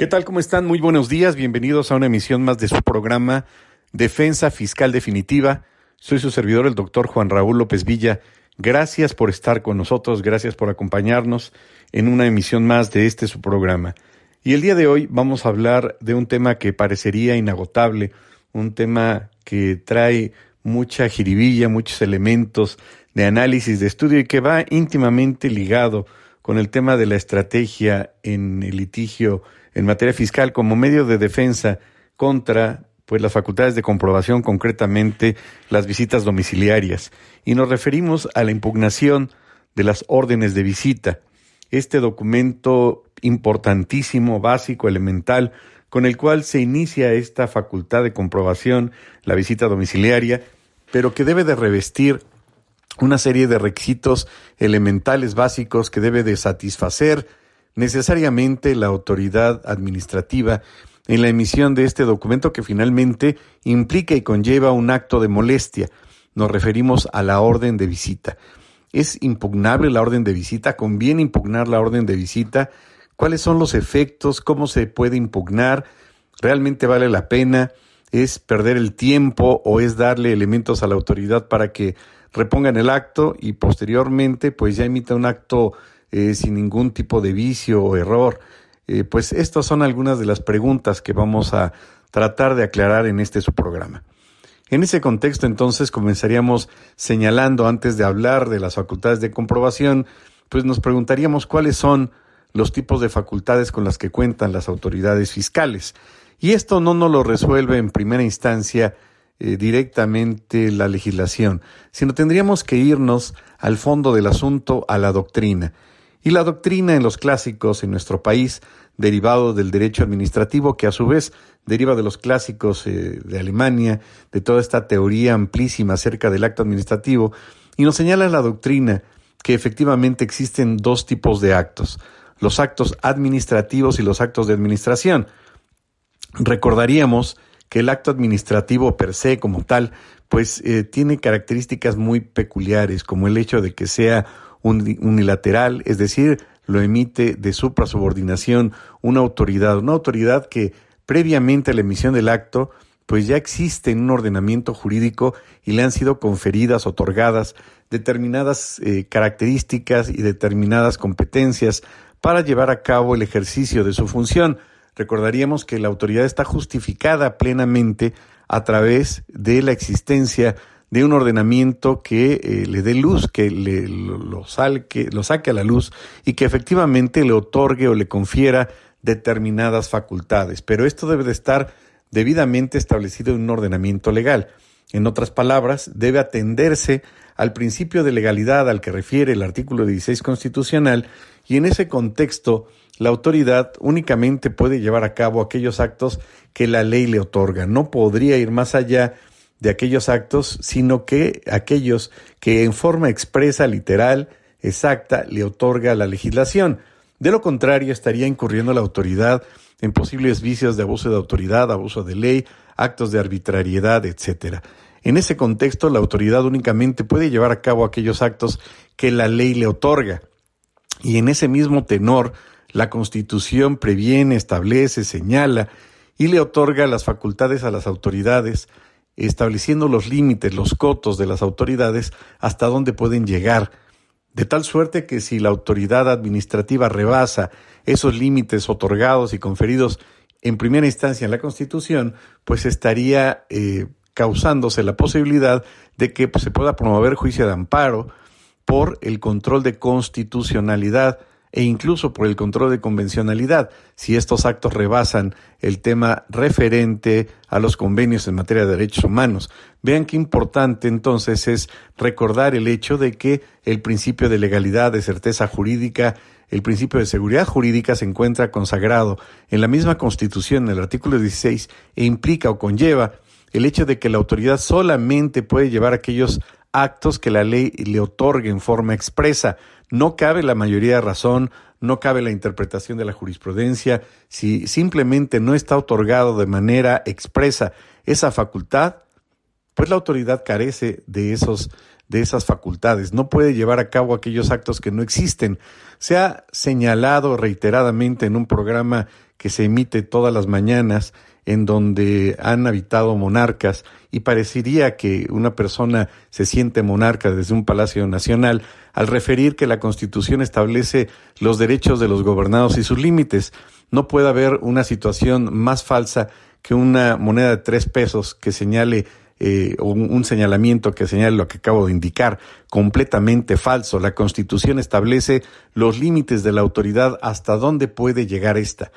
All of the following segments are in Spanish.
¿Qué tal? ¿Cómo están? Muy buenos días. Bienvenidos a una emisión más de su programa Defensa Fiscal Definitiva. Soy su servidor, el doctor Juan Raúl López Villa. Gracias por estar con nosotros, gracias por acompañarnos en una emisión más de este su programa. Y el día de hoy vamos a hablar de un tema que parecería inagotable, un tema que trae mucha jiribilla, muchos elementos de análisis, de estudio y que va íntimamente ligado con el tema de la estrategia en el litigio en materia fiscal como medio de defensa contra pues las facultades de comprobación, concretamente las visitas domiciliarias. Y nos referimos a la impugnación de las órdenes de visita. Este documento importantísimo, básico, elemental, con el cual se inicia esta facultad de comprobación, la visita domiciliaria, pero que debe de revestir una serie de requisitos elementales básicos que debe de satisfacer necesariamente la autoridad administrativa en la emisión de este documento que finalmente implica y conlleva un acto de molestia. Nos referimos a la orden de visita. ¿Es impugnable la orden de visita? ¿Conviene impugnar la orden de visita? ¿Cuáles son los efectos? ¿Cómo se puede impugnar? ¿Realmente vale la pena? ¿Es perder el tiempo o es darle elementos a la autoridad para que repongan el acto y posteriormente pues ya emita un acto eh, sin ningún tipo de vicio o error. Eh, pues estas son algunas de las preguntas que vamos a tratar de aclarar en este su programa. En ese contexto entonces comenzaríamos señalando antes de hablar de las facultades de comprobación, pues nos preguntaríamos cuáles son los tipos de facultades con las que cuentan las autoridades fiscales. Y esto no nos lo resuelve en primera instancia eh, directamente la legislación, sino tendríamos que irnos al fondo del asunto, a la doctrina. Y la doctrina en los clásicos en nuestro país, derivado del derecho administrativo, que a su vez deriva de los clásicos eh, de Alemania, de toda esta teoría amplísima acerca del acto administrativo, y nos señala la doctrina que efectivamente existen dos tipos de actos, los actos administrativos y los actos de administración. Recordaríamos que el acto administrativo per se como tal, pues eh, tiene características muy peculiares, como el hecho de que sea unilateral, es decir, lo emite de suprasubordinación una autoridad, una autoridad que previamente a la emisión del acto, pues ya existe en un ordenamiento jurídico y le han sido conferidas, otorgadas determinadas eh, características y determinadas competencias para llevar a cabo el ejercicio de su función. Recordaríamos que la autoridad está justificada plenamente a través de la existencia de un ordenamiento que eh, le dé luz, que le, lo, salque, lo saque a la luz y que efectivamente le otorgue o le confiera determinadas facultades. Pero esto debe de estar debidamente establecido en un ordenamiento legal. En otras palabras, debe atenderse al principio de legalidad al que refiere el artículo 16 constitucional y en ese contexto la autoridad únicamente puede llevar a cabo aquellos actos que la ley le otorga. No podría ir más allá de aquellos actos, sino que aquellos que en forma expresa, literal, exacta, le otorga la legislación. De lo contrario, estaría incurriendo la autoridad en posibles vicios de abuso de autoridad, abuso de ley, actos de arbitrariedad, etc. En ese contexto, la autoridad únicamente puede llevar a cabo aquellos actos que la ley le otorga. Y en ese mismo tenor, la Constitución previene, establece, señala y le otorga las facultades a las autoridades estableciendo los límites, los cotos de las autoridades hasta dónde pueden llegar, de tal suerte que si la autoridad administrativa rebasa esos límites otorgados y conferidos en primera instancia en la Constitución, pues estaría eh, causándose la posibilidad de que pues, se pueda promover juicio de amparo por el control de constitucionalidad e incluso por el control de convencionalidad, si estos actos rebasan el tema referente a los convenios en materia de derechos humanos. Vean qué importante entonces es recordar el hecho de que el principio de legalidad, de certeza jurídica, el principio de seguridad jurídica se encuentra consagrado en la misma Constitución, en el artículo 16, e implica o conlleva el hecho de que la autoridad solamente puede llevar aquellos actos que la ley le otorgue en forma expresa, no cabe la mayoría de razón, no cabe la interpretación de la jurisprudencia, si simplemente no está otorgado de manera expresa esa facultad, pues la autoridad carece de esos de esas facultades, no puede llevar a cabo aquellos actos que no existen. Se ha señalado reiteradamente en un programa que se emite todas las mañanas en donde han habitado monarcas y parecería que una persona se siente monarca desde un palacio nacional al referir que la Constitución establece los derechos de los gobernados y sus límites. No puede haber una situación más falsa que una moneda de tres pesos que señale eh, un, un, señalamiento que señale lo que acabo de indicar, completamente falso. La Constitución establece los límites de la autoridad hasta dónde puede llegar esta.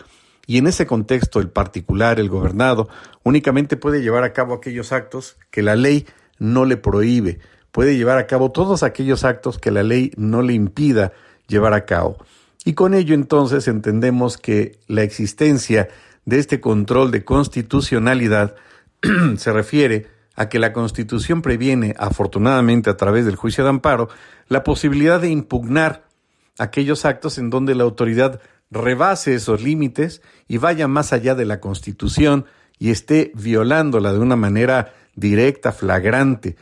Y en ese contexto, el particular, el gobernado, únicamente puede llevar a cabo aquellos actos que la ley no le prohíbe, puede llevar a cabo todos aquellos actos que la ley no le impida llevar a cabo. Y con ello entonces entendemos que la existencia de este control de constitucionalidad se refiere a que la Constitución previene, afortunadamente a través del juicio de amparo, la posibilidad de impugnar aquellos actos en donde la autoridad rebase esos límites y vaya más allá de la Constitución y esté violándola de una manera directa, flagrante.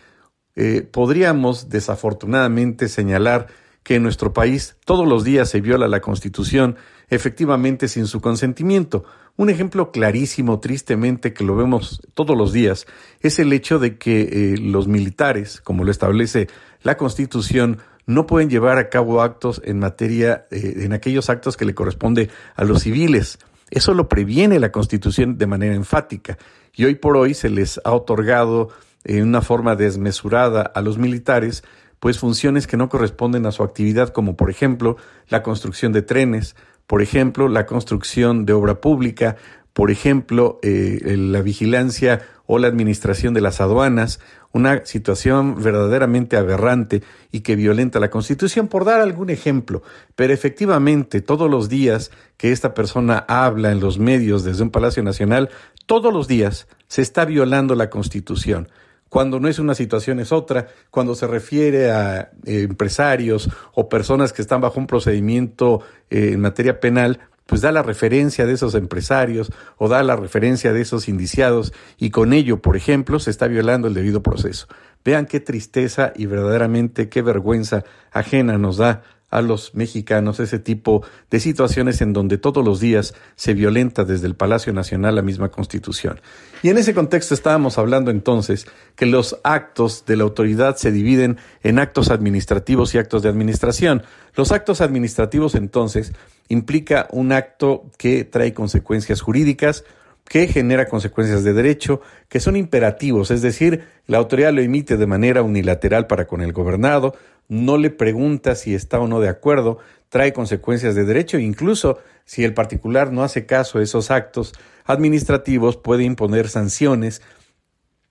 Eh, podríamos desafortunadamente señalar que en nuestro país todos los días se viola la Constitución, efectivamente sin su consentimiento. Un ejemplo clarísimo, tristemente, que lo vemos todos los días, es el hecho de que eh, los militares, como lo establece la Constitución, no pueden llevar a cabo actos en materia, eh, en aquellos actos que le corresponde a los civiles. Eso lo previene la Constitución de manera enfática y hoy por hoy se les ha otorgado en una forma desmesurada a los militares pues funciones que no corresponden a su actividad como por ejemplo la construcción de trenes, por ejemplo la construcción de obra pública, por ejemplo eh, la vigilancia o la administración de las aduanas, una situación verdaderamente aberrante y que violenta la Constitución, por dar algún ejemplo. Pero efectivamente, todos los días que esta persona habla en los medios desde un Palacio Nacional, todos los días se está violando la Constitución. Cuando no es una situación es otra, cuando se refiere a eh, empresarios o personas que están bajo un procedimiento eh, en materia penal, pues da la referencia de esos empresarios o da la referencia de esos indiciados y con ello, por ejemplo, se está violando el debido proceso. Vean qué tristeza y verdaderamente qué vergüenza ajena nos da a los mexicanos ese tipo de situaciones en donde todos los días se violenta desde el Palacio Nacional la misma Constitución. Y en ese contexto estábamos hablando entonces que los actos de la autoridad se dividen en actos administrativos y actos de administración. Los actos administrativos entonces implica un acto que trae consecuencias jurídicas, que genera consecuencias de derecho, que son imperativos, es decir, la autoridad lo emite de manera unilateral para con el gobernado, no le pregunta si está o no de acuerdo, trae consecuencias de derecho, incluso si el particular no hace caso a esos actos administrativos, puede imponer sanciones,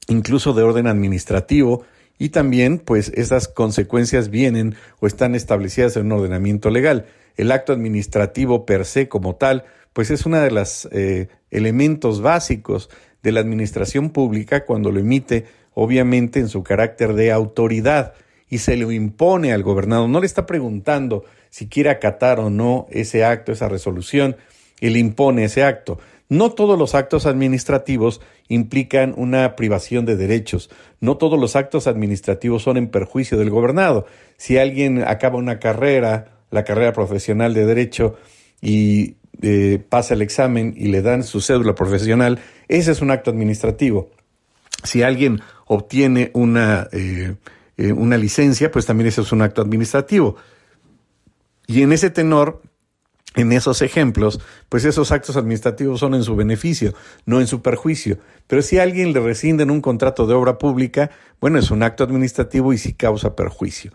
incluso de orden administrativo, y también, pues, esas consecuencias vienen o están establecidas en un ordenamiento legal. El acto administrativo per se como tal, pues es uno de los eh, elementos básicos de la administración pública cuando lo emite, obviamente, en su carácter de autoridad y se lo impone al gobernado. No le está preguntando si quiere acatar o no ese acto, esa resolución, y le impone ese acto. No todos los actos administrativos implican una privación de derechos. No todos los actos administrativos son en perjuicio del gobernado. Si alguien acaba una carrera, la carrera profesional de derecho, y eh, pasa el examen y le dan su cédula profesional, ese es un acto administrativo. Si alguien obtiene una eh, eh, una licencia, pues también eso es un acto administrativo. Y en ese tenor, en esos ejemplos, pues esos actos administrativos son en su beneficio, no en su perjuicio. Pero si a alguien le rescinden un contrato de obra pública, bueno, es un acto administrativo y sí causa perjuicio.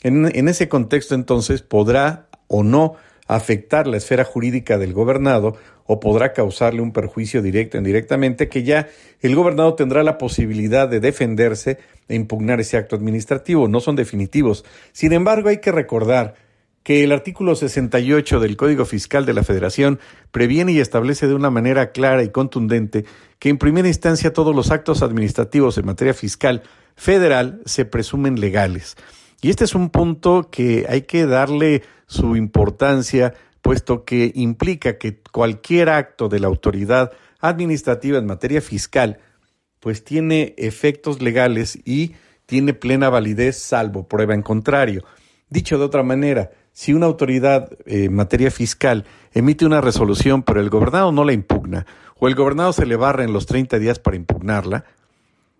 En ese contexto, entonces, podrá o no afectar la esfera jurídica del gobernado o podrá causarle un perjuicio directo o indirectamente que ya el gobernado tendrá la posibilidad de defenderse e impugnar ese acto administrativo. No son definitivos. Sin embargo, hay que recordar que el artículo 68 del Código Fiscal de la Federación previene y establece de una manera clara y contundente que en primera instancia todos los actos administrativos en materia fiscal federal se presumen legales. Y este es un punto que hay que darle su importancia, puesto que implica que cualquier acto de la autoridad administrativa en materia fiscal, pues tiene efectos legales y tiene plena validez salvo prueba en contrario. Dicho de otra manera, si una autoridad eh, en materia fiscal emite una resolución, pero el gobernado no la impugna, o el gobernado se le barra en los 30 días para impugnarla,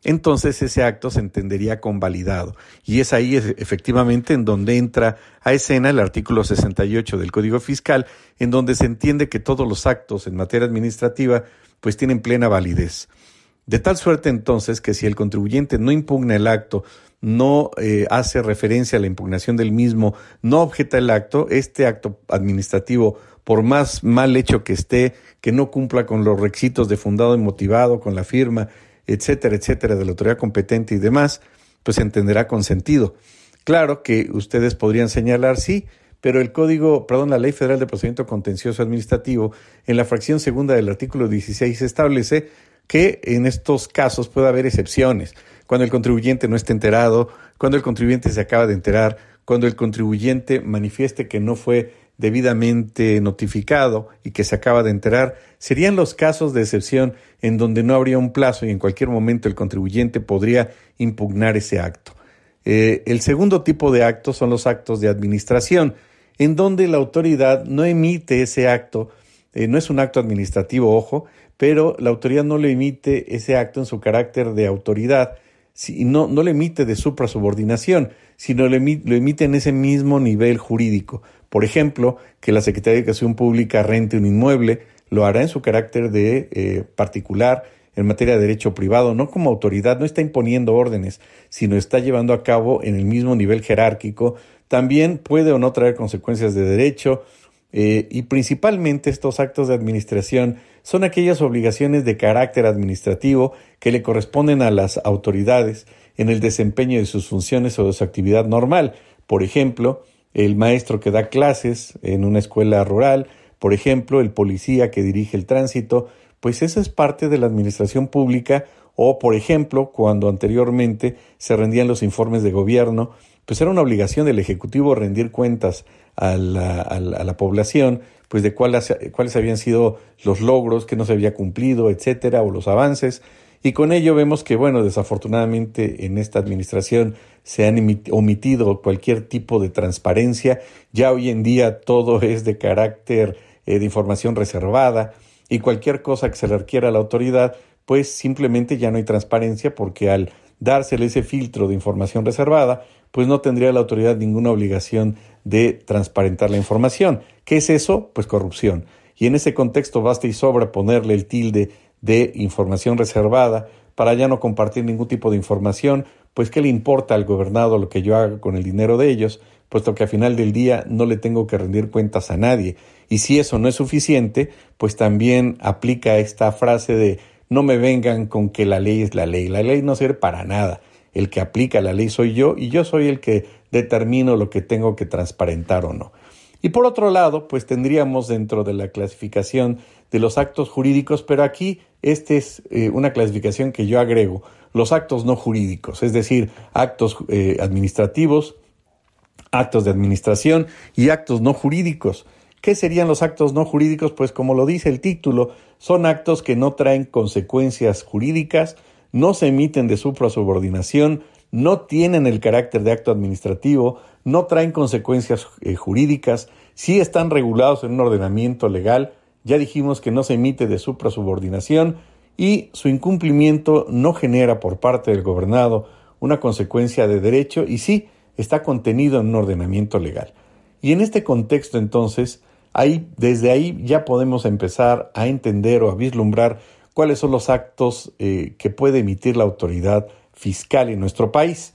entonces ese acto se entendería convalidado. Y es ahí efectivamente en donde entra a escena el artículo 68 del Código Fiscal, en donde se entiende que todos los actos en materia administrativa pues tienen plena validez. De tal suerte entonces que si el contribuyente no impugna el acto, no eh, hace referencia a la impugnación del mismo, no objeta el acto, este acto administrativo, por más mal hecho que esté, que no cumpla con los requisitos de fundado y motivado, con la firma, etcétera, etcétera, de la autoridad competente y demás, pues se entenderá con sentido. Claro que ustedes podrían señalar, sí, pero el código, perdón, la Ley Federal de Procedimiento Contencioso Administrativo, en la fracción segunda del artículo 16 establece que en estos casos puede haber excepciones, cuando el contribuyente no esté enterado, cuando el contribuyente se acaba de enterar, cuando el contribuyente manifieste que no fue debidamente notificado y que se acaba de enterar, serían los casos de excepción en donde no habría un plazo y en cualquier momento el contribuyente podría impugnar ese acto. Eh, el segundo tipo de actos son los actos de administración, en donde la autoridad no emite ese acto, eh, no es un acto administrativo, ojo, pero la autoridad no le emite ese acto en su carácter de autoridad, no, no lo emite de suprasubordinación, sino lo emite en ese mismo nivel jurídico. Por ejemplo, que la Secretaría de Educación Pública rente un inmueble, lo hará en su carácter de eh, particular en materia de derecho privado, no como autoridad, no está imponiendo órdenes, sino está llevando a cabo en el mismo nivel jerárquico. También puede o no traer consecuencias de derecho eh, y principalmente estos actos de administración son aquellas obligaciones de carácter administrativo que le corresponden a las autoridades en el desempeño de sus funciones o de su actividad normal. Por ejemplo, el maestro que da clases en una escuela rural, por ejemplo, el policía que dirige el tránsito, pues esa es parte de la administración pública o, por ejemplo, cuando anteriormente se rendían los informes de gobierno, pues era una obligación del Ejecutivo rendir cuentas a la, a la, población, pues de cuáles, cuáles habían sido los logros que no se había cumplido, etcétera, o los avances. Y con ello vemos que, bueno, desafortunadamente en esta administración se han omitido cualquier tipo de transparencia. Ya hoy en día todo es de carácter eh, de información reservada y cualquier cosa que se le requiera a la autoridad, pues simplemente ya no hay transparencia porque al dársele ese filtro de información reservada, pues no tendría la autoridad ninguna obligación de transparentar la información. ¿Qué es eso? Pues corrupción. Y en ese contexto basta y sobra ponerle el tilde de información reservada para ya no compartir ningún tipo de información, pues qué le importa al gobernado lo que yo haga con el dinero de ellos, puesto que al final del día no le tengo que rendir cuentas a nadie. Y si eso no es suficiente, pues también aplica esta frase de no me vengan con que la ley es la ley. La ley no sirve para nada. El que aplica la ley soy yo y yo soy el que determino lo que tengo que transparentar o no. Y por otro lado, pues tendríamos dentro de la clasificación de los actos jurídicos, pero aquí esta es eh, una clasificación que yo agrego, los actos no jurídicos, es decir, actos eh, administrativos, actos de administración y actos no jurídicos. ¿Qué serían los actos no jurídicos? Pues como lo dice el título, son actos que no traen consecuencias jurídicas, no se emiten de suprasubordinación, no tienen el carácter de acto administrativo, no traen consecuencias eh, jurídicas, sí están regulados en un ordenamiento legal, ya dijimos que no se emite de suprasubordinación y su incumplimiento no genera por parte del gobernado una consecuencia de derecho y sí está contenido en un ordenamiento legal. Y en este contexto entonces, ahí, desde ahí ya podemos empezar a entender o a vislumbrar cuáles son los actos eh, que puede emitir la autoridad fiscal en nuestro país.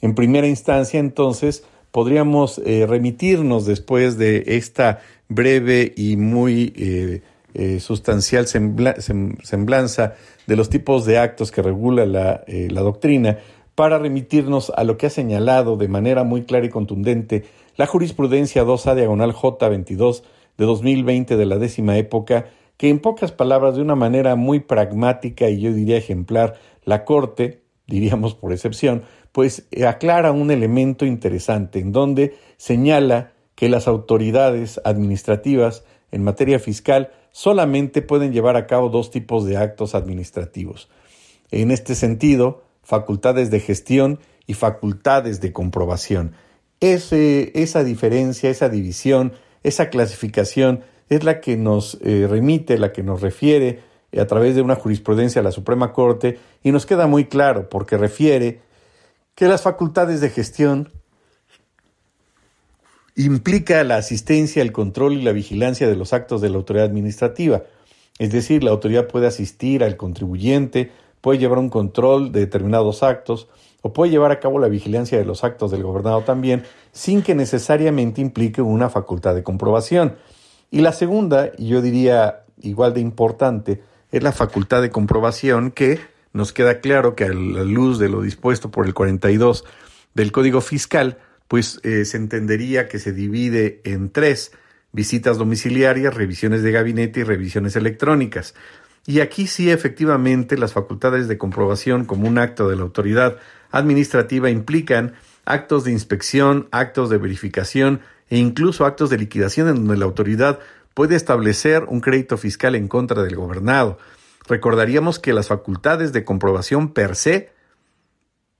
En primera instancia, entonces, podríamos eh, remitirnos después de esta breve y muy eh, eh, sustancial semblanza de los tipos de actos que regula la, la doctrina para remitirnos a lo que ha señalado de manera muy clara y contundente la jurisprudencia 2A diagonal J22 de 2020 de la décima época, que en pocas palabras, de una manera muy pragmática y yo diría ejemplar, la Corte, diríamos por excepción, pues eh, aclara un elemento interesante en donde señala que las autoridades administrativas en materia fiscal solamente pueden llevar a cabo dos tipos de actos administrativos. En este sentido, facultades de gestión y facultades de comprobación. Esa diferencia, esa división, esa clasificación es la que nos eh, remite, la que nos refiere a través de una jurisprudencia a la Suprema Corte y nos queda muy claro porque refiere que las facultades de gestión implica la asistencia, el control y la vigilancia de los actos de la autoridad administrativa. Es decir, la autoridad puede asistir al contribuyente, puede llevar un control de determinados actos o puede llevar a cabo la vigilancia de los actos del gobernado también, sin que necesariamente implique una facultad de comprobación. Y la segunda, y yo diría igual de importante, es la facultad de comprobación que nos queda claro que a la luz de lo dispuesto por el 42 del Código Fiscal, pues eh, se entendería que se divide en tres visitas domiciliarias, revisiones de gabinete y revisiones electrónicas. Y aquí sí efectivamente las facultades de comprobación como un acto de la autoridad administrativa implican actos de inspección, actos de verificación e incluso actos de liquidación en donde la autoridad puede establecer un crédito fiscal en contra del gobernado. Recordaríamos que las facultades de comprobación per se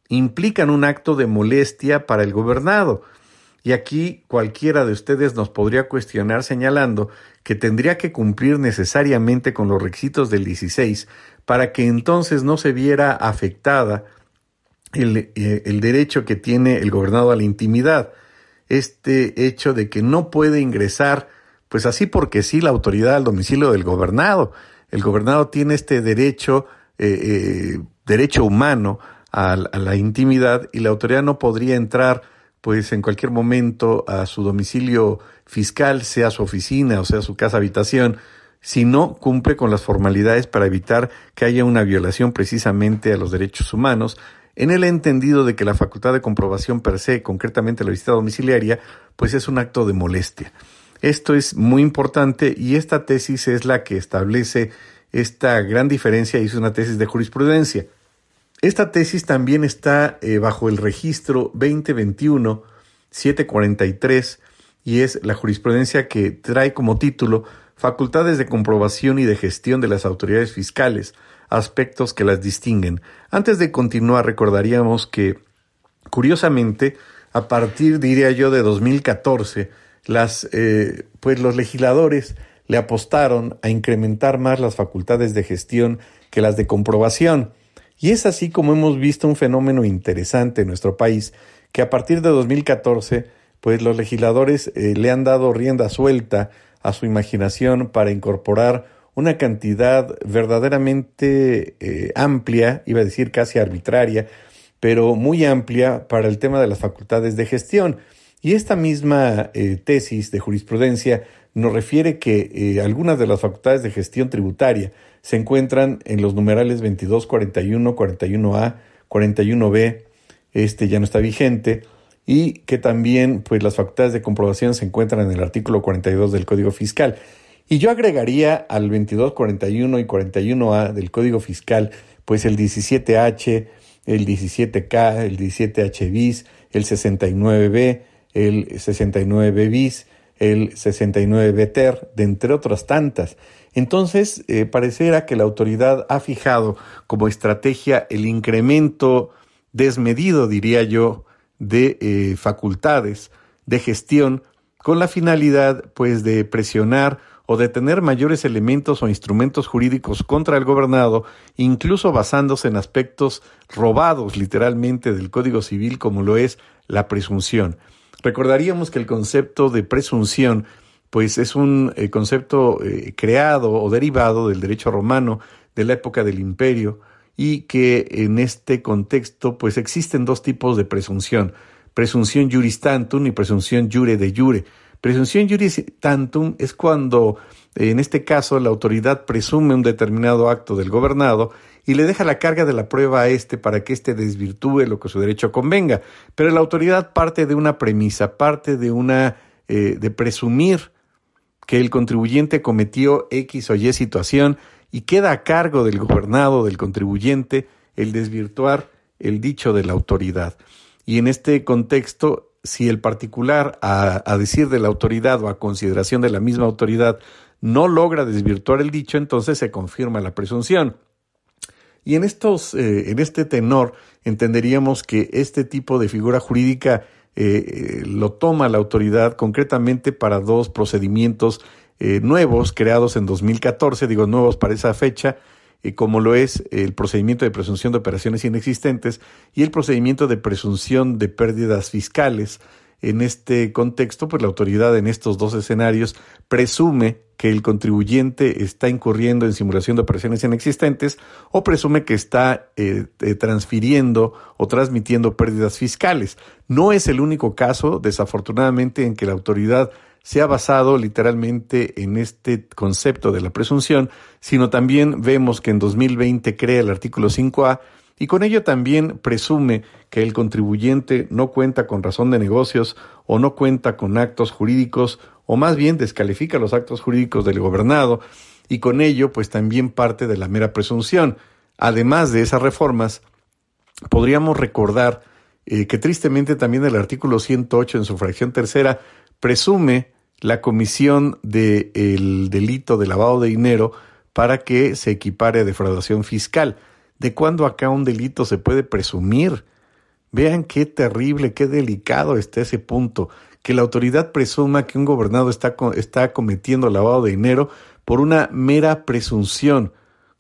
implican un acto de molestia para el gobernado. Y aquí cualquiera de ustedes nos podría cuestionar señalando que tendría que cumplir necesariamente con los requisitos del 16 para que entonces no se viera afectada el, eh, el, derecho que tiene el gobernado a la intimidad. Este hecho de que no puede ingresar, pues así porque sí, la autoridad al domicilio del gobernado. El gobernado tiene este derecho, eh, eh, derecho humano a, a la intimidad y la autoridad no podría entrar pues en cualquier momento a su domicilio fiscal, sea su oficina o sea su casa habitación, si no cumple con las formalidades para evitar que haya una violación precisamente a los derechos humanos, en el entendido de que la facultad de comprobación per se, concretamente la visita domiciliaria, pues es un acto de molestia. Esto es muy importante y esta tesis es la que establece esta gran diferencia y es una tesis de jurisprudencia. Esta tesis también está eh, bajo el registro 2021-743 y es la jurisprudencia que trae como título Facultades de comprobación y de gestión de las autoridades fiscales, aspectos que las distinguen. Antes de continuar, recordaríamos que, curiosamente, a partir, diría yo, de 2014, las, eh, pues los legisladores le apostaron a incrementar más las facultades de gestión que las de comprobación. Y es así como hemos visto un fenómeno interesante en nuestro país, que a partir de 2014, pues los legisladores eh, le han dado rienda suelta a su imaginación para incorporar una cantidad verdaderamente eh, amplia, iba a decir casi arbitraria, pero muy amplia para el tema de las facultades de gestión. Y esta misma eh, tesis de jurisprudencia nos refiere que algunas de las facultades de gestión tributaria se encuentran en los numerales 22, 41, 41A, 41B, este ya no está vigente, y que también pues las facultades de comprobación se encuentran en el artículo 42 del Código Fiscal. Y yo agregaría al 22, 41 y 41A del Código Fiscal pues el 17H, el 17K, el 17H bis, el 69B, el 69B bis, el 69B ter, de entre otras tantas. Entonces, eh, pareciera que la autoridad ha fijado como estrategia el incremento desmedido, diría yo, de eh, facultades de gestión con la finalidad, pues, de presionar o de tener mayores elementos o instrumentos jurídicos contra el gobernado, incluso basándose en aspectos robados literalmente del Código Civil como lo es la presunción. Recordaríamos que el concepto de presunción pues es un eh, concepto eh, creado o derivado del derecho romano de la época del imperio y que en este contexto pues existen dos tipos de presunción, presunción juris tantum y presunción jure de jure. Presunción juris tantum es cuando en este caso la autoridad presume un determinado acto del gobernado y le deja la carga de la prueba a éste para que éste desvirtúe lo que su derecho convenga. Pero la autoridad parte de una premisa, parte de una eh, de presumir que el contribuyente cometió X o Y situación y queda a cargo del gobernado del contribuyente el desvirtuar el dicho de la autoridad. Y en este contexto, si el particular, a, a, decir de la autoridad o a consideración de la misma autoridad, no logra desvirtuar el dicho, entonces se confirma la presunción. Y en, estos, eh, en este tenor entenderíamos que este tipo de figura jurídica eh, lo toma la autoridad concretamente para dos procedimientos eh, nuevos creados en 2014, digo nuevos para esa fecha, como lo es el procedimiento de presunción de operaciones inexistentes y el procedimiento de presunción de pérdidas fiscales. En este contexto, pues la autoridad en estos dos escenarios presume que el contribuyente está incurriendo en simulación de operaciones inexistentes o presume que está eh, eh, transfiriendo o transmitiendo pérdidas fiscales. No es el único caso, desafortunadamente, en que la autoridad se ha basado literalmente en este concepto de la presunción, sino también vemos que en 2020 crea el artículo 5A y con ello también presume que el contribuyente no cuenta con razón de negocios o no cuenta con actos jurídicos o más bien descalifica los actos jurídicos del gobernado y con ello pues también parte de la mera presunción. Además de esas reformas, podríamos recordar eh, que tristemente también el artículo 108 en su fracción tercera presume la comisión del delito de lavado de dinero para que se equipare a defraudación fiscal. ¿De cuándo acá un delito se puede presumir? Vean qué terrible, qué delicado está ese punto, que la autoridad presuma que un gobernado está, está cometiendo lavado de dinero por una mera presunción,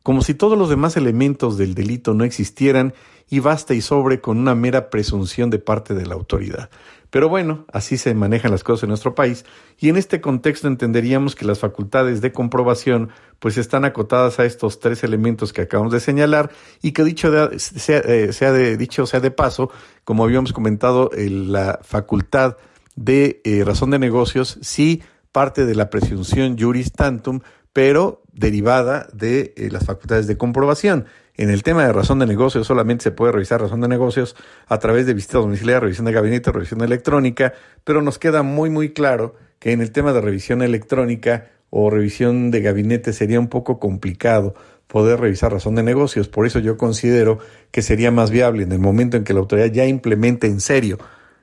como si todos los demás elementos del delito no existieran y basta y sobre con una mera presunción de parte de la autoridad. Pero bueno, así se manejan las cosas en nuestro país y en este contexto entenderíamos que las facultades de comprobación pues están acotadas a estos tres elementos que acabamos de señalar y que dicho sea, eh, sea, de, paso, como habíamos comentado, la facultad de eh, razón de negocios sí parte de la presunción juris tantum, pero derivada de eh, las facultades de comprobación. En el tema de razón de negocios solamente se puede revisar razón de negocios a través de visita domiciliaria, revisión de gabinete, revisión electrónica, pero nos queda muy muy claro que en el tema de revisión electrónica o revisión de gabinete sería un poco complicado poder revisar razón de negocios. Por eso yo considero que sería más viable en el momento en que la autoridad ya implemente en serio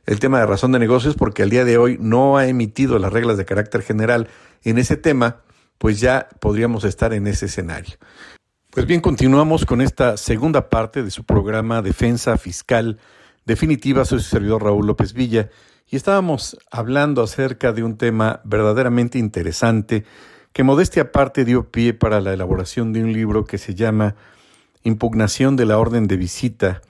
el tema de razón de negocios, porque al día de hoy no ha emitido las reglas de carácter general en ese tema, pues ya podríamos estar en ese escenario. Pues bien, continuamos con esta segunda parte de su programa Defensa Fiscal Definitiva. Soy su servidor Raúl López Villa y estábamos hablando acerca de un tema verdaderamente interesante que modestia aparte dio pie para la elaboración de un libro que se llama Impugnación de la Orden de Visita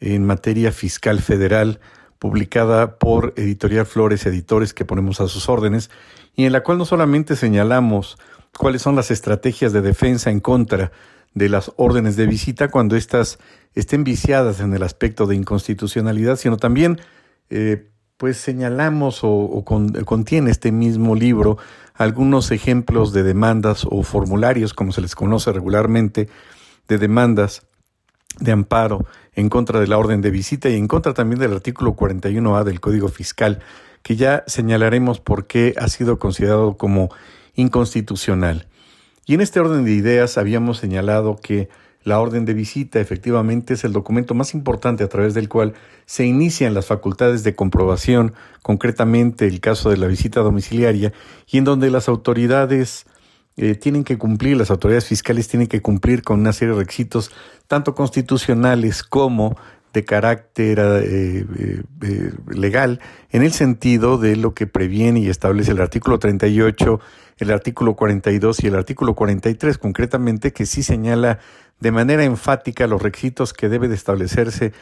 en materia fiscal federal, publicada por Editorial Flores Editores que ponemos a sus órdenes, y en la cual no solamente señalamos cuáles son las estrategias de defensa en contra de las órdenes de visita cuando éstas estén viciadas en el aspecto de inconstitucionalidad, sino también eh, pues señalamos o, contiene este mismo libro algunos ejemplos de demandas o formularios, como se les conoce regularmente, de demandas de amparo en contra de la orden de visita y en contra también del artículo 41A del Código Fiscal, que ya señalaremos por qué ha sido considerado como inconstitucional. Y en este orden de ideas habíamos señalado que la orden de visita efectivamente es el documento más importante a través del cual se inician las facultades de comprobación, concretamente el caso de la visita domiciliaria, y en donde las autoridades eh, tienen que cumplir, las autoridades fiscales tienen que cumplir con una serie de requisitos, tanto constitucionales como de carácter eh, eh, legal, en el sentido de lo que previene y establece el artículo 38 el artículo 42 y el artículo 43 concretamente, que sí señala de manera enfática los requisitos que debe de establecerse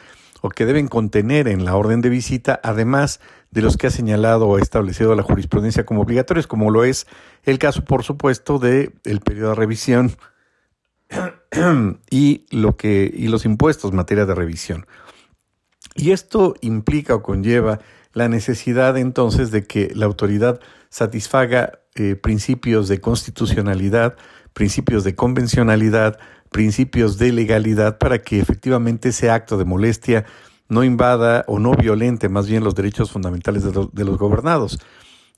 o que deben contener en la orden de visita, además de los que ha señalado o establecido la jurisprudencia como obligatorios, como lo es el caso, por supuesto, de el periodo de revisión y lo que y los impuestos en materia de revisión. Y esto implica o conlleva la necesidad entonces de que la autoridad satisfaga eh, principios de constitucionalidad, principios de convencionalidad, principios de legalidad para que efectivamente ese acto de molestia no invada o no violente más bien los derechos fundamentales de, los gobernados.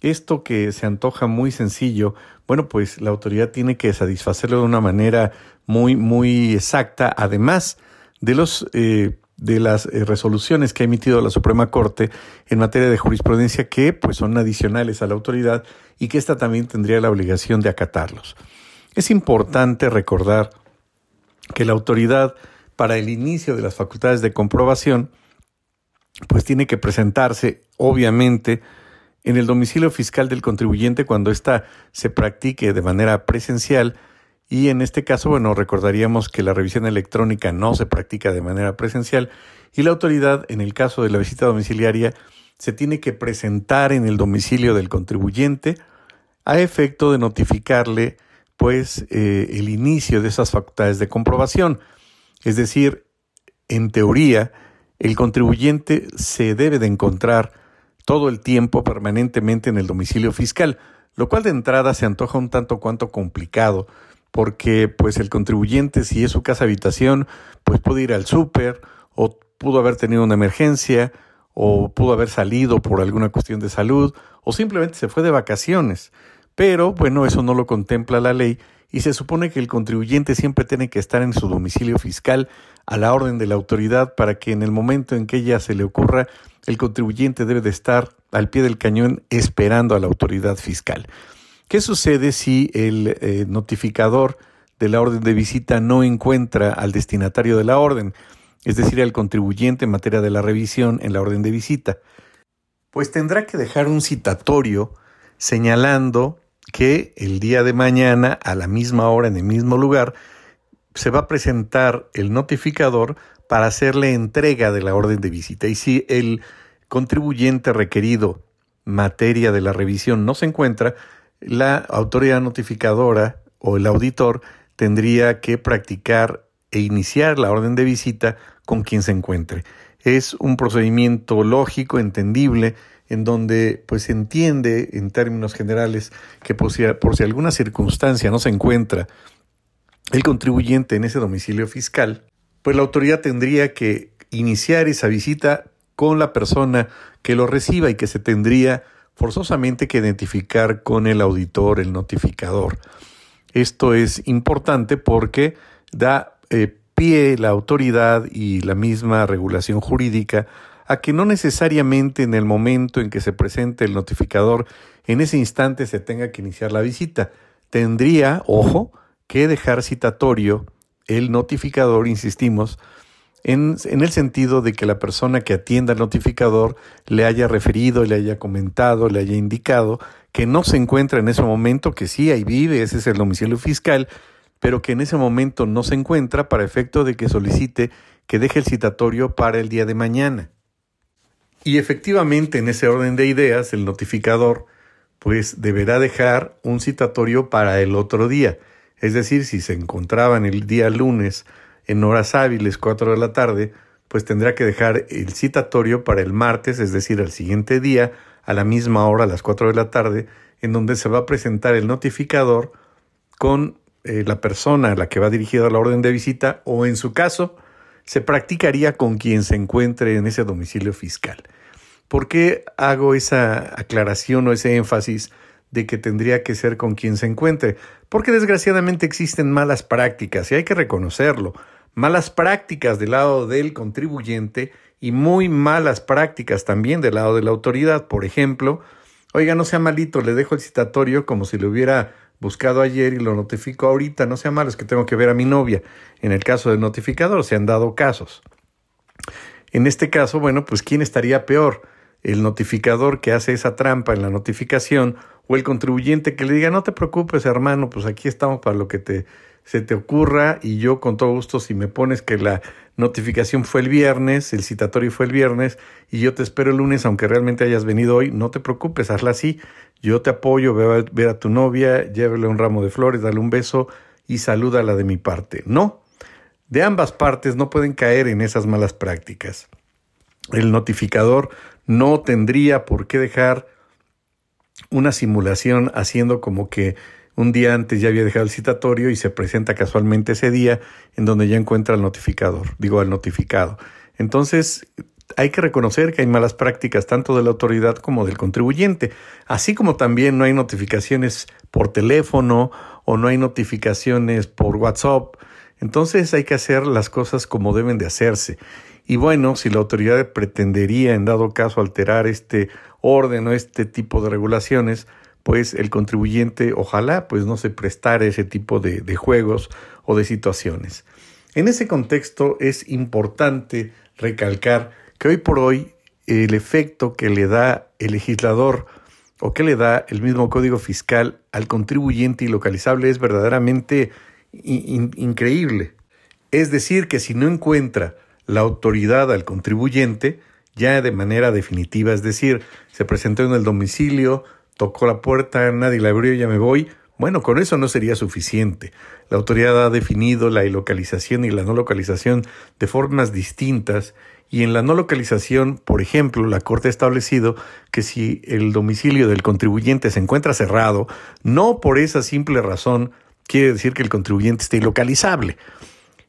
Esto que se antoja muy sencillo, bueno, pues la autoridad tiene que satisfacerlo de una manera muy, muy exacta, además de los eh, de las eh, resoluciones que ha emitido la Suprema Corte en materia de jurisprudencia que pues son adicionales a la autoridad y que ésta también tendría la obligación de acatarlos. Es importante recordar que la autoridad para el inicio de las facultades de comprobación pues tiene que presentarse, obviamente, en el domicilio fiscal del contribuyente cuando ésta se practique de manera presencial y en este caso, bueno, recordaríamos que la revisión electrónica no se practica de manera presencial y la autoridad, en el caso de la visita domiciliaria, se tiene que presentar en el domicilio del contribuyente a efecto de notificarle pues eh, el inicio de esas facultades de comprobación. Es decir, en teoría, el contribuyente se debe de encontrar todo el tiempo permanentemente en el domicilio fiscal, lo cual de entrada se antoja un tanto cuanto complicado, porque pues el contribuyente si es su casa habitación, pues puede ir al súper o pudo haber tenido una emergencia o pudo haber salido por alguna cuestión de salud o simplemente se fue de vacaciones. Pero bueno, eso no lo contempla la ley y se supone que el contribuyente siempre tiene que estar en su domicilio fiscal a la orden de la autoridad para que en el momento en que ella se le ocurra, el contribuyente debe de estar al pie del cañón esperando a la autoridad fiscal. ¿Qué sucede si el eh, notificador de la orden de visita no encuentra al destinatario de la orden, es decir, al contribuyente en materia de la revisión en la orden de visita? Pues tendrá que dejar un citatorio señalando que el día de mañana, a la misma hora, en el mismo lugar, se va a presentar el notificador para hacerle entrega de la orden de visita. Y si el contribuyente requerido materia de la revisión no se encuentra, la autoridad notificadora o el auditor tendría que practicar e iniciar la orden de visita con quien se encuentre. Es un procedimiento lógico, entendible, en donde pues se entiende en términos generales que por si, por si alguna circunstancia no se encuentra el contribuyente en ese domicilio fiscal, pues la autoridad tendría que iniciar esa visita con la persona que lo reciba y que se tendría forzosamente que identificar con el auditor, el notificador. Esto es importante porque da eh, pie la autoridad y la misma regulación jurídica a que no necesariamente en el momento en que se presente el notificador, en ese instante se tenga que iniciar la visita. Tendría, ojo, que dejar citatorio el notificador, insistimos, en, en, el sentido de que la persona que atienda al notificador le haya referido, le haya comentado, le haya indicado que no se encuentra en ese momento, que sí, ahí vive, ese es el domicilio fiscal, pero que en ese momento no se encuentra para efecto de que solicite que deje el citatorio para el día de mañana. Y efectivamente, en ese orden de ideas, el notificador pues deberá dejar un citatorio para el otro día. Es decir, si se encontraba en el día lunes en horas hábiles, 4 de la tarde, pues tendrá que dejar el citatorio para el martes, es decir, al siguiente día, a la misma hora, a las 4 de la tarde, en donde se va a presentar el notificador con eh, la persona a la que va dirigida la orden de visita o, en su caso, se practicaría con quien se encuentre en ese domicilio fiscal. ¿Por qué hago esa aclaración o ese énfasis de que tendría que ser con quien se encuentre? Porque desgraciadamente existen malas prácticas y hay que reconocerlo. Malas prácticas del lado del contribuyente y muy malas prácticas también del lado de la autoridad. Por ejemplo, oiga, no sea malito, le dejo el citatorio como si lo hubiera buscado ayer y lo notifico ahorita, no sea malo, es que tengo que ver a mi novia. En el caso del notificador se han dado casos. En este caso, bueno, pues ¿quién estaría peor? El notificador que hace esa trampa en la notificación o el contribuyente que le diga, no te preocupes hermano, pues aquí estamos para lo que te, se te ocurra y yo con todo gusto si me pones que la notificación fue el viernes, el citatorio fue el viernes y yo te espero el lunes aunque realmente hayas venido hoy, no te preocupes, hazla así, yo te apoyo, ve a ver a tu novia, llévele un ramo de flores, dale un beso y salúdala de mi parte. No, de ambas partes no pueden caer en esas malas prácticas. El notificador no tendría por qué dejar una simulación haciendo como que un día antes ya había dejado el citatorio y se presenta casualmente ese día en donde ya encuentra al notificador, digo al notificado. Entonces, hay que reconocer que hay malas prácticas tanto de la autoridad como del contribuyente, así como también no hay notificaciones por teléfono o no hay notificaciones por WhatsApp. Entonces hay que hacer las cosas como deben de hacerse. Y bueno, si la autoridad pretendería en dado caso alterar este orden o este tipo de regulaciones, pues el contribuyente ojalá pues no se prestara ese tipo de, juegos o de situaciones. En ese contexto es importante recalcar que hoy por hoy el efecto que le da el legislador o que le da el mismo código fiscal al contribuyente ilocalizable es verdaderamente increíble. Es decir, que si no encuentra la autoridad al contribuyente, ya de manera definitiva, es decir, se presentó en el domicilio, tocó la puerta, nadie la abrió, ya me voy, bueno, con eso no sería suficiente. La autoridad ha definido la ilocalización y la no localización de formas distintas y en la no localización, por ejemplo, la Corte ha establecido que si el domicilio del contribuyente se encuentra cerrado, no por esa simple razón quiere decir que el contribuyente esté ilocalizable.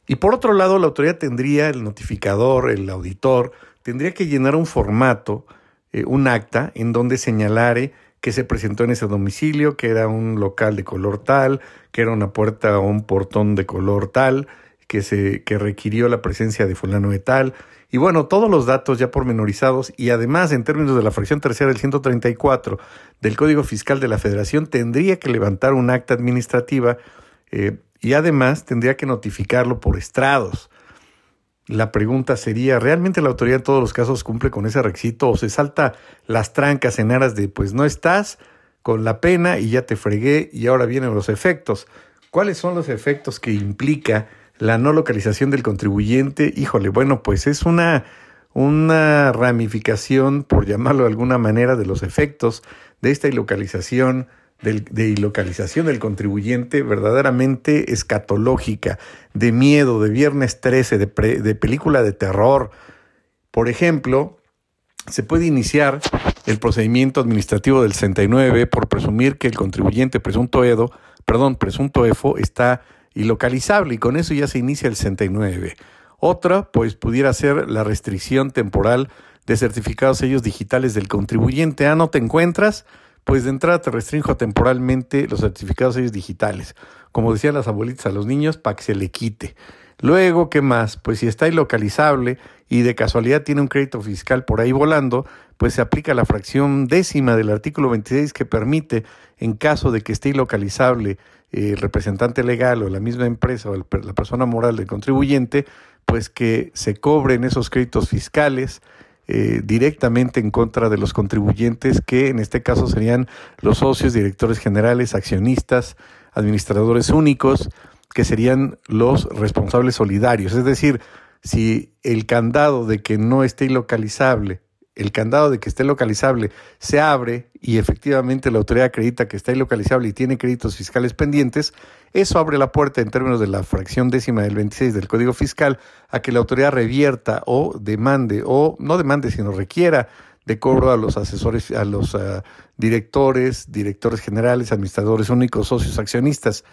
Y por otro lado, la autoridad tendría, el notificador, el auditor, tendría que llenar un formato, eh, un acta, en donde señalare que se presentó en ese domicilio, que era un local de color tal, que era una puerta o un portón de color tal, que, se, que requirió la presencia de fulano de tal, y bueno, todos los datos ya pormenorizados y además en términos de la fracción tercera del 134 del Código Fiscal de la Federación tendría que levantar un acta administrativa eh, y además tendría que notificarlo por estrados. La pregunta sería, ¿realmente la autoridad en todos los casos cumple con ese requisito o se salta las trancas en aras de, pues no estás con la pena y ya te fregué y ahora vienen los efectos? ¿Cuáles son los efectos que implica la no localización del contribuyente? Híjole, bueno, pues es una, una ramificación, por llamarlo de alguna manera, de los efectos de esta ilocalización de, ilocalización del contribuyente verdaderamente escatológica, de miedo, de viernes 13, de, de película de terror. Por ejemplo, se puede iniciar el procedimiento administrativo del 69 por presumir que el contribuyente presunto EDO, perdón, presunto EFO está ilocalizable y con eso ya se inicia el 69. Otra, pues pudiera ser la restricción temporal de certificados sellos digitales del contribuyente. Ah, no te encuentras, pues de entrada te restringo temporalmente los certificados digitales, como decían las abuelitas a los niños, para que se le quite. Luego, ¿qué más? Pues si está ilocalizable y de casualidad tiene un crédito fiscal por ahí volando, pues se aplica la fracción décima del artículo 26 que permite, en caso de que esté ilocalizable eh, el representante legal o la misma empresa o la persona moral del contribuyente, pues que se cobren esos créditos fiscales eh, directamente en contra de los contribuyentes, que en este caso serían los socios, directores generales, accionistas, administradores únicos, que serían los responsables solidarios. Es decir, si el candado de que no esté localizable el candado de que esté localizable se abre y efectivamente la autoridad acredita que está ilocalizable y tiene créditos fiscales pendientes, eso abre la puerta en términos de la fracción décima del 26 del Código Fiscal a que la autoridad revierta o demande, o no demande, sino requiera de cobro a los asesores, a los ah, directores, directores generales, administradores únicos, socios, accionistas.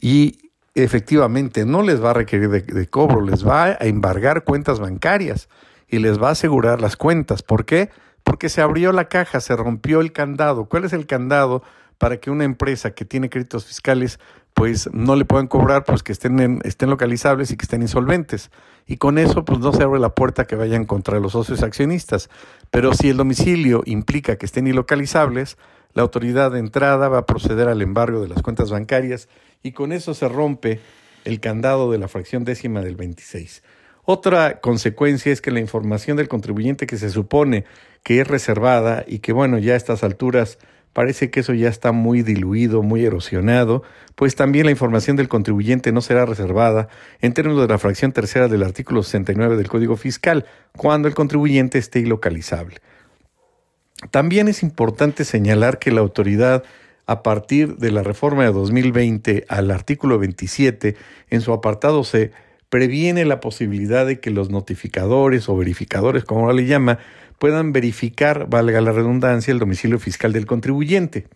Y efectivamente no les va a requerir de cobro, les va a embargar cuentas bancarias y les va a asegurar las cuentas. ¿Por qué? Porque se abrió la caja, se rompió el candado. ¿Cuál es el candado para que una empresa que tiene créditos fiscales pues no le puedan cobrar pues que estén, estén localizables y que estén insolventes? Y con eso pues no se abre la puerta que vayan contra los socios accionistas. Pero si el domicilio implica que estén ilocalizables, la autoridad de entrada va a proceder al embargo de las cuentas bancarias y con eso se rompe el candado de la fracción décima del 26. Otra consecuencia es que la información del contribuyente que se supone que es reservada y que bueno, ya a estas alturas parece que eso ya está muy diluido, muy erosionado, pues también la información del contribuyente no será reservada en términos de la fracción tercera del artículo 69 del Código Fiscal, cuando el contribuyente esté ilocalizable. También es importante señalar que la autoridad a partir de la reforma de 2020 al artículo 27, en su apartado C, previene la posibilidad de que los notificadores o verificadores, como le llama, puedan verificar, valga la redundancia, el domicilio fiscal del contribuyente.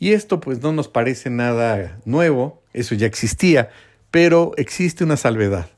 Y esto pues no nos parece nada nuevo, eso ya existía, pero existe una salvedad.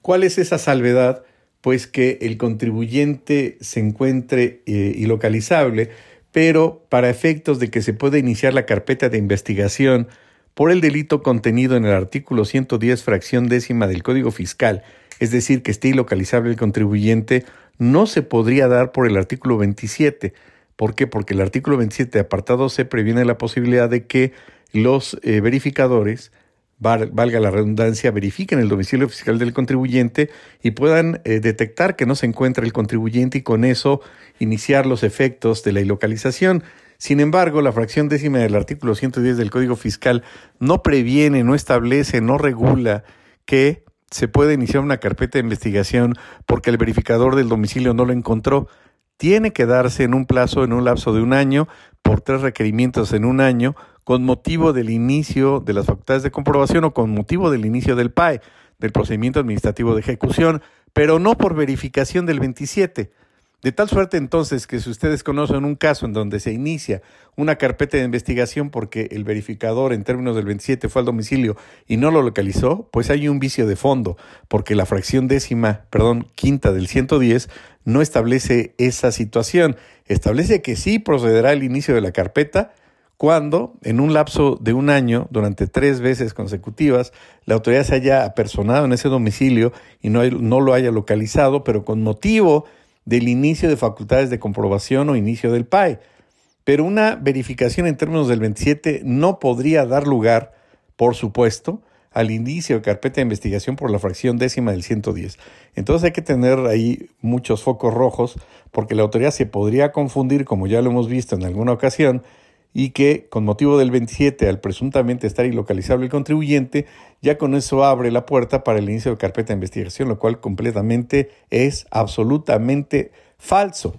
¿Cuál es esa salvedad? Pues que el contribuyente se encuentre eh, ilocalizable, pero para efectos de que se pueda iniciar la carpeta de investigación por el delito contenido en el artículo 110, fracción décima del Código Fiscal, es decir, que esté ilocalizable el contribuyente, no se podría dar por el artículo 27. ¿Por qué? Porque el artículo 27, apartado C, previene la posibilidad de que los eh, verificadores valga la redundancia, verifiquen el domicilio fiscal del contribuyente y puedan eh, detectar que no se encuentra el contribuyente y con eso iniciar los efectos de la ilocalización. Sin embargo, la fracción décima del artículo 110 del Código Fiscal no previene, no establece, no regula que se puede iniciar una carpeta de investigación porque el verificador del domicilio no lo encontró. Tiene que darse en un plazo, en un lapso de un año, por tres requerimientos en un año, con motivo del inicio de las facultades de comprobación o con motivo del inicio del PAE, del procedimiento administrativo de ejecución, pero no por verificación del 27. De tal suerte entonces que si ustedes conocen un caso en donde se inicia una carpeta de investigación porque el verificador en términos del 27 fue al domicilio y no lo localizó, pues hay un vicio de fondo, porque la fracción décima, perdón, quinta del 110 no establece esa situación. Establece que sí procederá el inicio de la carpeta, cuando en un lapso de un año, durante tres veces consecutivas, la autoridad se haya apersonado en ese domicilio y no, no lo haya localizado, pero con motivo del inicio de facultades de comprobación o inicio del PAE. Pero una verificación en términos del 27 no podría dar lugar, por supuesto, al inicio de carpeta de investigación por la fracción décima del 110. Entonces hay que tener ahí muchos focos rojos porque la autoridad se podría confundir, como ya lo hemos visto en alguna ocasión, y que con motivo del 27, al presuntamente estar ilocalizable el contribuyente, ya con eso abre la puerta para el inicio de carpeta de investigación, lo cual completamente es absolutamente falso.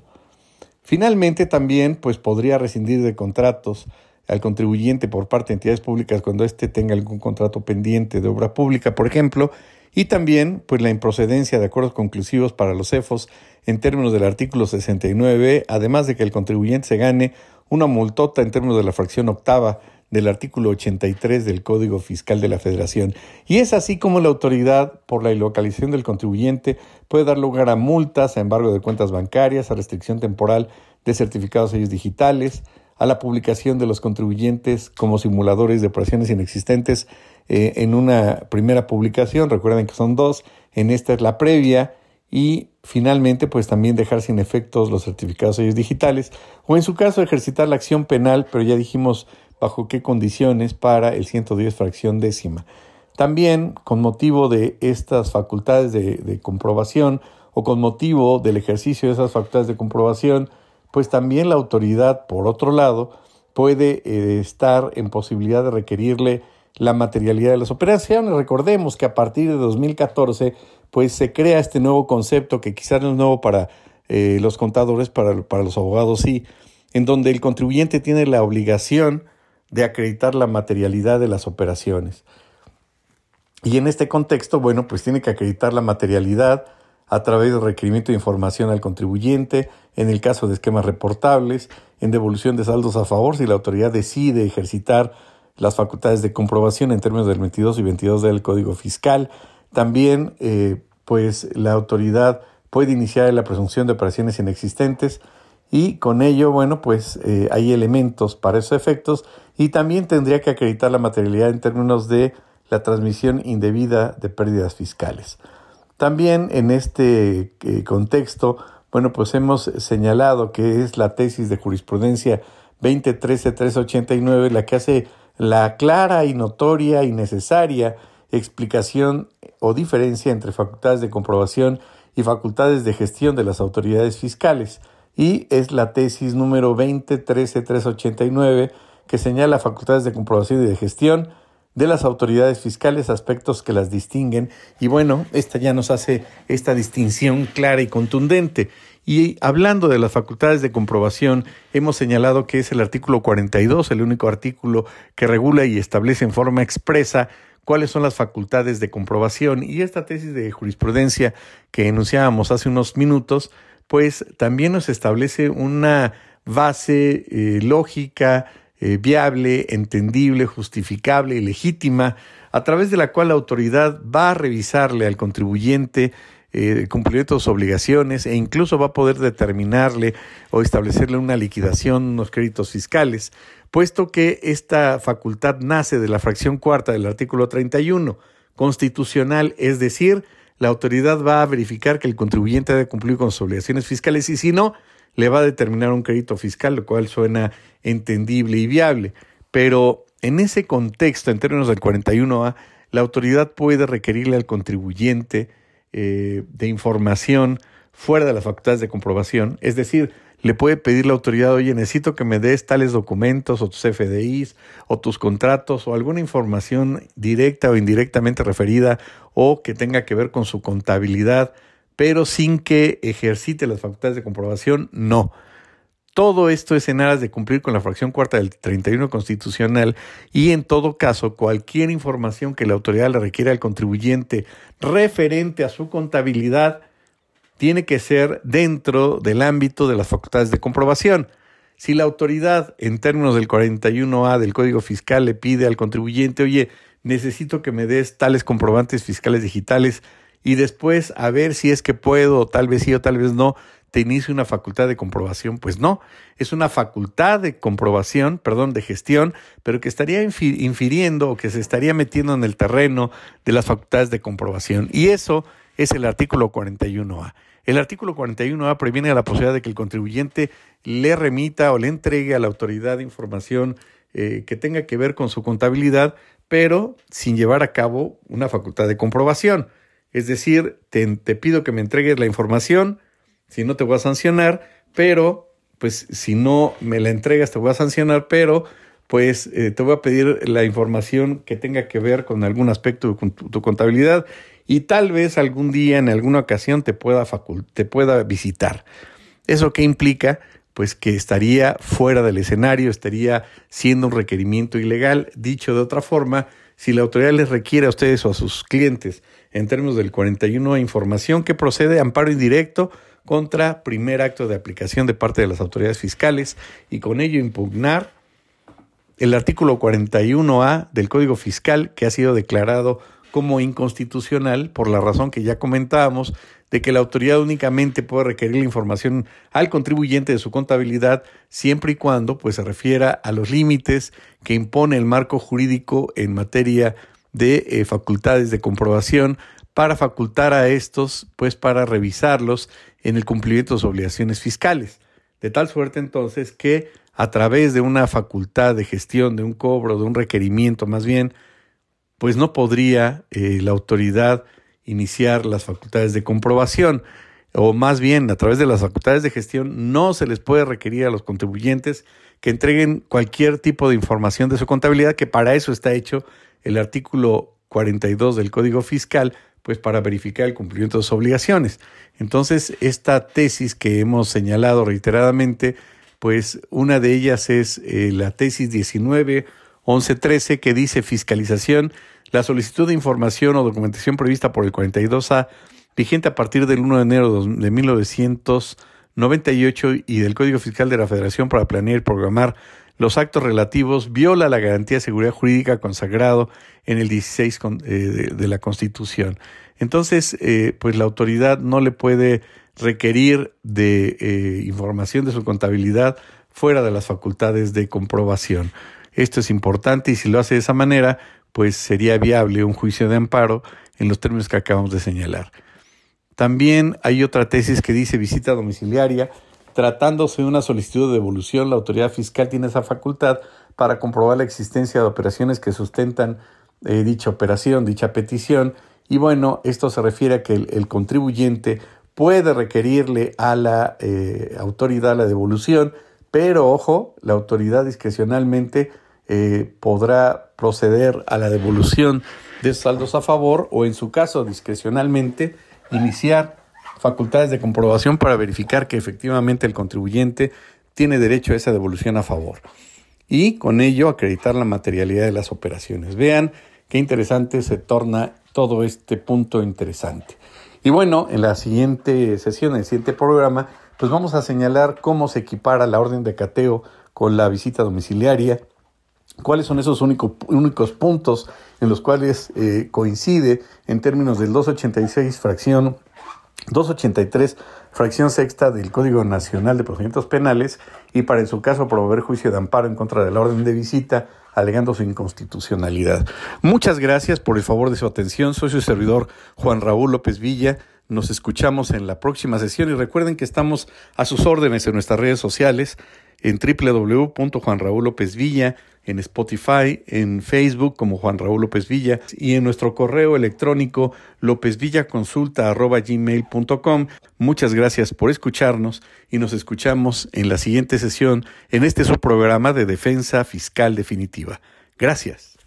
Finalmente, también pues, podría rescindir de contratos al contribuyente por parte de entidades públicas cuando éste tenga algún contrato pendiente de obra pública, por ejemplo, y también pues, la improcedencia de acuerdos conclusivos para los CEFOS en términos del artículo 69, además de que el contribuyente se gane una multota en términos de la fracción octava del artículo 83 del Código Fiscal de la Federación. Y es así como la autoridad, por la ilocalización del contribuyente, puede dar lugar a multas, a embargo de cuentas bancarias, a restricción temporal de certificados sellos digitales, a la publicación de los contribuyentes como simuladores de operaciones inexistentes eh, en una primera publicación. Recuerden que son dos, en esta es la previa y finalmente pues también dejar sin efectos los certificados digitales o en su caso ejercitar la acción penal, pero ya dijimos bajo qué condiciones para el 110 fracción décima. También con motivo de estas facultades de, comprobación o con motivo del ejercicio de esas facultades de comprobación, pues también la autoridad, por otro lado, puede eh, estar en posibilidad de requerirle la materialidad de las operaciones. Recordemos que a partir de 2014 pues se crea este nuevo concepto que quizás no es nuevo para eh, los contadores, para, para los abogados sí, en donde el contribuyente tiene la obligación de acreditar la materialidad de las operaciones. Y en este contexto, bueno, pues tiene que acreditar la materialidad a través del requerimiento de información al contribuyente, en el caso de esquemas reportables, en devolución de saldos a favor, si la autoridad decide ejercitar las facultades de comprobación en términos del 22 y 22 del Código Fiscal, también, eh, pues, la autoridad puede iniciar la presunción de operaciones inexistentes y con ello, bueno, pues eh, hay elementos para esos efectos y también tendría que acreditar la materialidad en términos de la transmisión indebida de pérdidas fiscales. También en este eh, contexto, bueno, pues hemos señalado que es la tesis de jurisprudencia 2013-389 la que hace la clara y notoria y necesaria explicación o diferencia entre facultades de comprobación y facultades de gestión de las autoridades fiscales, y es la tesis número 2013-389 que señala facultades de comprobación y de gestión de las autoridades fiscales, aspectos que las distinguen, y bueno, esta ya nos hace esta distinción clara y contundente. Y hablando de las facultades de comprobación, hemos señalado que es el artículo 42, el único artículo que regula y establece en forma expresa cuáles son las facultades de comprobación. Y esta tesis de jurisprudencia que enunciábamos hace unos minutos, pues también nos establece una base eh, lógica, eh, viable, entendible, justificable y legítima, a través de la cual la autoridad va a revisarle al contribuyente eh, de sus obligaciones e incluso va a poder determinarle o establecerle una liquidación, unos créditos fiscales puesto que esta facultad nace de la fracción cuarta del artículo 31 constitucional, es decir, la autoridad va a verificar que el contribuyente debe cumplir con sus obligaciones fiscales y si no, le va a determinar un crédito fiscal, lo cual suena entendible y viable. Pero en ese contexto, en términos del 41A, la autoridad puede requerirle al contribuyente eh, de información fuera de las facultades de comprobación, es decir, le puede pedir la autoridad, oye, necesito que me des tales documentos o tus FDIs o tus contratos o alguna información directa o indirectamente referida o que tenga que ver con su contabilidad, pero sin que ejercite las facultades de comprobación, no. Todo esto es en aras de cumplir con la fracción cuarta del 31 constitucional y en todo caso cualquier información que la autoridad le requiera al contribuyente referente a su contabilidad tiene que ser dentro del ámbito de las facultades de comprobación. Si la autoridad, en términos del 41A del Código Fiscal, le pide al contribuyente, oye, necesito que me des tales comprobantes fiscales digitales y después a ver si es que puedo, tal vez sí o tal vez no, te inicie una facultad de comprobación, pues no, es una facultad de comprobación, perdón, de gestión, pero que estaría infiriendo o que se estaría metiendo en el terreno de las facultades de comprobación. Y eso es el artículo 41A. El artículo 41A previene la posibilidad de que el contribuyente le remita o le entregue a la autoridad información eh, que tenga que ver con su contabilidad, pero sin llevar a cabo una facultad de comprobación. Es decir, te, pido que me entregues la información, si no te voy a sancionar, pero pues si no me la entregas te voy a sancionar, pero pues eh, te voy a pedir la información que tenga que ver con algún aspecto de tu contabilidad y tal vez algún día, en alguna ocasión, te pueda, te pueda visitar. ¿Eso qué implica? Pues que estaría fuera del escenario, estaría siendo un requerimiento ilegal. Dicho de otra forma, si la autoridad les requiere a ustedes o a sus clientes, en términos del 41, información que procede amparo indirecto contra primer acto de aplicación de parte de las autoridades fiscales y con ello impugnar el artículo 41A del Código Fiscal que ha sido declarado como inconstitucional por la razón que ya comentábamos de que la autoridad únicamente puede requerir la información al contribuyente de su contabilidad siempre y cuando pues se refiera a los límites que impone el marco jurídico en materia de eh, facultades de comprobación para facultar a estos pues para revisarlos en el cumplimiento de sus obligaciones fiscales. De tal suerte entonces que a través de una facultad de gestión, de un cobro, de un requerimiento más bien, pues no podría eh, la autoridad iniciar las facultades de comprobación, o más bien a través de las facultades de gestión no se les puede requerir a los contribuyentes que entreguen cualquier tipo de información de su contabilidad, que para eso está hecho el artículo 42 del Código Fiscal, pues para verificar el cumplimiento de sus obligaciones. Entonces, esta tesis que hemos señalado reiteradamente, pues una de ellas es eh, la tesis 19 11.13 que dice fiscalización, la solicitud de información o documentación prevista por el 42A, vigente a partir del 1 de enero de 1998 y del Código Fiscal de la Federación para planear y programar los actos relativos, viola la garantía de seguridad jurídica consagrado en el 16 eh, de, la Constitución. Entonces, eh, pues la autoridad no le puede requerir de eh, información de su contabilidad fuera de las facultades de comprobación. Esto es importante y si lo hace de esa manera, pues sería viable un juicio de amparo en los términos que acabamos de señalar. También hay otra tesis que dice visita domiciliaria. Tratándose de una solicitud de devolución, la autoridad fiscal tiene esa facultad para comprobar la existencia de operaciones que sustentan eh, dicha operación, dicha petición. Y bueno, esto se refiere a que el, contribuyente puede requerirle a la eh, autoridad la devolución, pero ojo, la autoridad discrecionalmente eh, podrá proceder a la devolución de saldos a favor o, en su caso, discrecionalmente, iniciar facultades de comprobación para verificar que efectivamente el contribuyente tiene derecho a esa devolución a favor y con ello acreditar la materialidad de las operaciones. Vean qué interesante se torna todo este punto interesante. Y bueno, en la siguiente sesión, en el siguiente programa, pues vamos a señalar cómo se equipara la orden de cateo con la visita domiciliaria, cuáles son esos únicos puntos en los cuales eh, coincide en términos del 286 fracción 283 fracción sexta del Código Nacional de Procedimientos Penales y para en su caso promover juicio de amparo en contra de la orden de visita alegando su inconstitucionalidad. Muchas gracias por el favor de su atención. Soy su servidor Juan Raúl López Villa. Nos escuchamos en la próxima sesión y recuerden que estamos a sus órdenes en nuestras redes sociales en www.juanraúllopezvilla en Spotify, en Facebook como Juan Raúl López Villa y en nuestro correo electrónico lópezvillaconsulta.gmail.com. Muchas gracias por escucharnos y nos escuchamos en la siguiente sesión en este su programa de Defensa Fiscal Definitiva. Gracias.